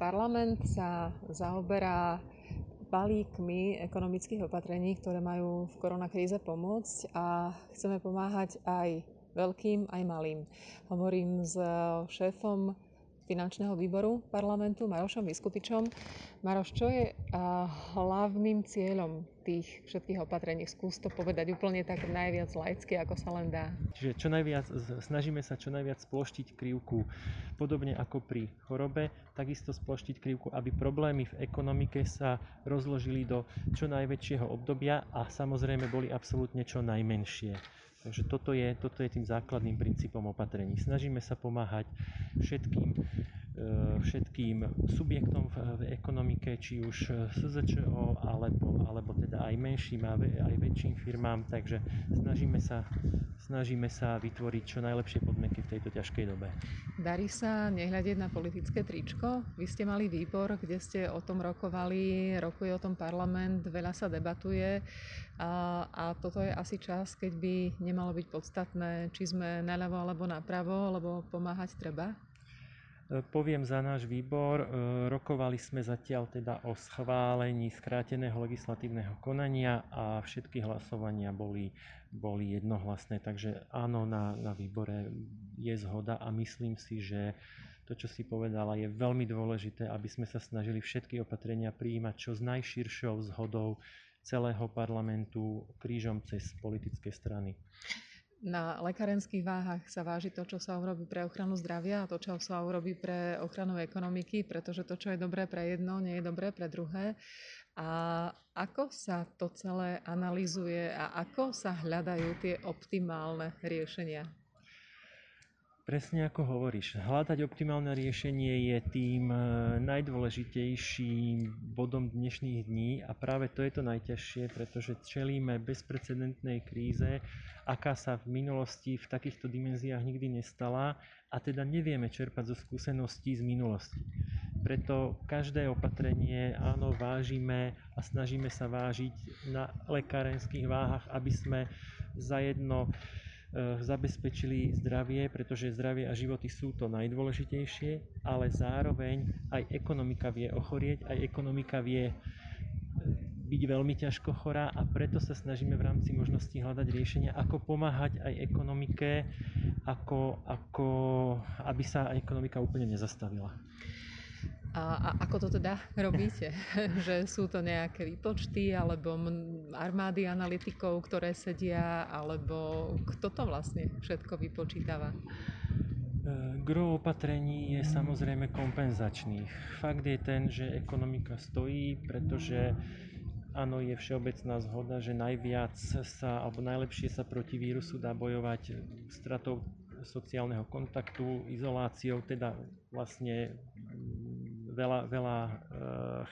Parlament sa zaoberá balíkmi ekonomických opatrení, ktoré majú v koronakríze pomôcť a chceme pomáhať aj veľkým, aj malým. Hovorím s šéfom finančného výboru parlamentu Marošom Vyskupičom. Maroš, čo je hlavným cieľom tých všetkých opatrení? Skús to povedať úplne tak najviac laicky, ako sa len dá. Čiže čo najviac, snažíme sa čo najviac sploštiť krivku, podobne ako pri chorobe, takisto sploštiť krivku, aby problémy v ekonomike sa rozložili do čo najväčšieho obdobia a samozrejme boli absolútne čo najmenšie. Takže toto je, toto je tým základným princípom opatrení. Snažíme sa pomáhať všetkým, všetkým subjektom v ekonomike, či už SZČO, alebo, alebo teda aj menším a aj väčším firmám, takže snažíme sa, snažíme sa vytvoriť čo najlepšie podmienky v tejto ťažkej dobe. Darí sa nehľadiť na politické tričko? Vy ste mali výbor, kde ste o tom rokovali, rokuje o tom parlament, veľa sa debatuje a, a toto je asi čas, keď by nemalo byť podstatné, či sme naľavo alebo napravo, lebo pomáhať treba? E, poviem za náš výbor, e, rokovali sme zatiaľ teda o schválení skráteného legislatívneho konania a všetky hlasovania boli, boli jednohlasné, takže áno, na, na výbore je zhoda a myslím si, že to, čo si povedala, je veľmi dôležité, aby sme sa snažili všetky opatrenia prijímať čo s najširšou zhodou celého parlamentu krížom cez politické strany. Na lekárenských váhach sa váži to, čo sa urobí pre ochranu zdravia a to, čo sa urobí pre ochranu ekonomiky, pretože to, čo je dobré pre jedno, nie je dobré pre druhé. A ako sa to celé analizuje a ako sa hľadajú tie optimálne riešenia? Presne ako hovoríš, hľadať optimálne riešenie je tým e, najdôležitejším bodom dnešných dní a práve to je to najťažšie, pretože čelíme bezprecedentnej kríze, aká sa v minulosti v takýchto dimenziách nikdy nestala a teda nevieme čerpať zo skúseností z minulosti. Preto každé opatrenie áno vážime a snažíme sa vážiť na lekárenských váhach, aby sme zajedno Eh, zabezpečili zdravie, pretože zdravie a životy sú to najdôležitejšie, ale zároveň aj ekonomika vie ochorieť, aj ekonomika vie eh, byť veľmi ťažko chorá a preto sa snažíme v rámci možností hľadať riešenia, ako pomáhať aj ekonomike, ako, ako aby sa ekonomika úplne nezastavila. A, a ako to teda robíte? že sú to nejaké výpočty alebo armády analytikov, ktoré sedia, alebo kto to vlastne všetko vypočítava? E, gro opatrení je samozrejme kompenzačných. Fakt je ten, že ekonomika stojí, pretože áno, je všeobecná zhoda, že najviac sa, alebo najlepšie sa proti vírusu dá bojovať stratou sociálneho kontaktu, izoláciou, teda vlastne veľa, veľa eh,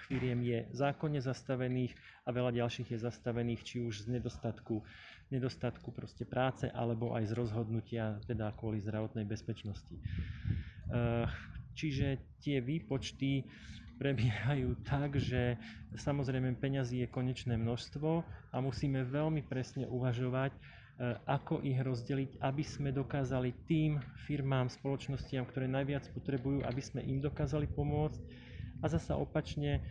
firiem je zákonne zastavených a veľa ďalších je zastavených či už z nedostatku, nedostatku proste práce alebo aj z rozhodnutia teda kvôli zdravotnej bezpečnosti. Eh, čiže tie výpočty prebiehajú tak, že samozrejme peňazí je konečné množstvo a musíme veľmi presne uvažovať, ako ich rozdeliť, aby sme dokázali tým firmám, spoločnostiam, ktoré najviac potrebujú, aby sme im dokázali pomôcť. A zasa opačne,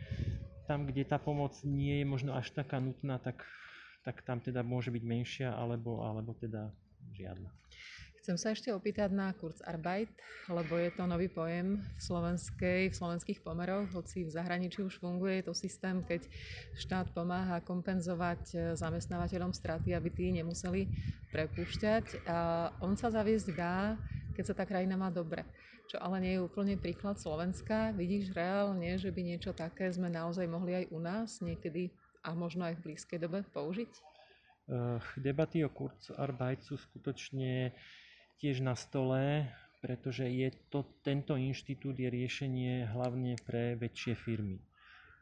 tam, kde tá pomoc nie je možno až taká nutná, tak, tak tam teda môže byť menšia alebo, alebo teda žiadna. Chcem sa ešte opýtať na Kurzarbeit, lebo je to nový pojem v, slovenskej, v slovenských pomeroch, hoci v zahraničí už funguje. Je to systém, keď štát pomáha kompenzovať e, zamestnávateľom straty, aby tí nemuseli prepúšťať. A on sa zaviesť dá, keď sa tá krajina má dobre. Čo ale nie je úplne príklad Slovenska. Vidíš reálne, že by niečo také sme naozaj mohli aj u nás niekedy a možno aj v blízkej dobe použiť? Debaty o Kurzarbeit sú skutočne tiež na stole, pretože je to, tento inštitút je riešenie hlavne pre väčšie firmy.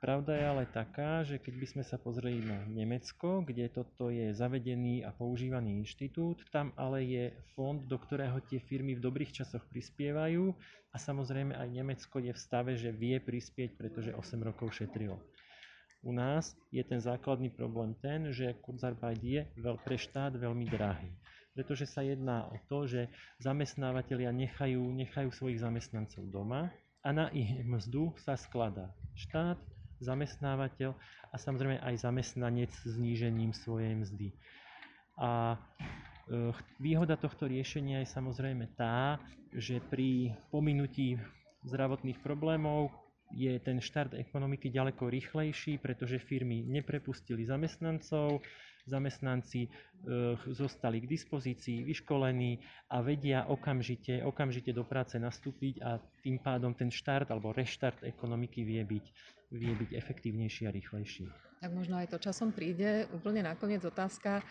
Pravda je ale taká, že keď by sme sa pozreli na Nemecko, kde toto je zavedený a používaný inštitút, tam ale je fond, do ktorého tie firmy v dobrých časoch prispievajú a samozrejme aj Nemecko je v stave, že vie prispieť, pretože 8 rokov šetrilo. U nás je ten základný problém ten, že Kurzarbeit je pre štát veľmi drahý pretože sa jedná o to, že zamestnávateľia nechajú, nechajú svojich zamestnancov doma a na ich mzdu sa skladá štát, zamestnávateľ a samozrejme aj zamestnanec s znížením svojej mzdy. A e, výhoda tohto riešenia je samozrejme tá, že pri pominutí zdravotných problémov je ten štart ekonomiky ďaleko rýchlejší, pretože firmy neprepustili zamestnancov, zamestnanci e, zostali k dispozícii, vyškolení a vedia okamžite, okamžite do práce nastúpiť a tým pádom ten štart alebo reštart ekonomiky vie byť, vie byť efektívnejší a rýchlejší. Tak možno aj to časom príde. Úplne nakoniec otázka.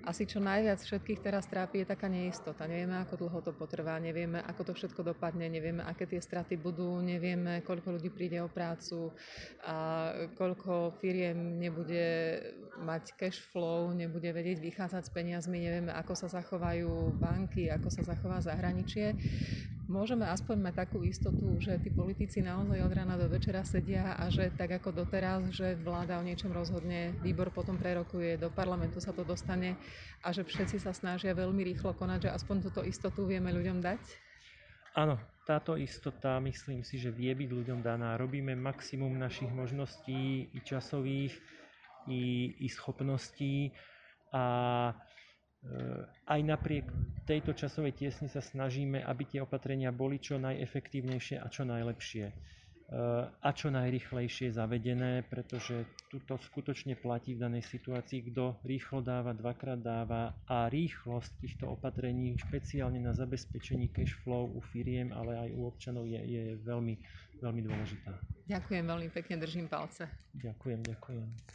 Asi čo najviac všetkých teraz trápi je taká neistota. Nevieme, ako dlho to potrvá, nevieme, ako to všetko dopadne, nevieme, aké tie straty budú, nevieme, koľko ľudí príde o prácu a koľko firiem nebude mať cash flow, nebude vedieť vychádzať s peniazmi, nevieme, ako sa zachovajú banky, ako sa zachová zahraničie môžeme aspoň mať takú istotu, že tí politici naozaj od rána do večera sedia a že tak ako doteraz, že vláda o niečom rozhodne, výbor potom prerokuje, do parlamentu sa to dostane a že všetci sa snažia veľmi rýchlo konať, že aspoň túto istotu vieme ľuďom dať? Áno, táto istota myslím si, že vie byť ľuďom daná. Robíme maximum našich možností i časových, i, i schopností a aj napriek tejto časovej tiesni sa snažíme, aby tie opatrenia boli čo najefektívnejšie a čo najlepšie a čo najrychlejšie zavedené, pretože tuto skutočne platí v danej situácii, kto rýchlo dáva, dvakrát dáva a rýchlosť týchto opatrení, špeciálne na zabezpečení cash flow u firiem, ale aj u občanov je, je veľmi, veľmi dôležitá. Ďakujem veľmi pekne, držím palce. Ďakujem, ďakujem.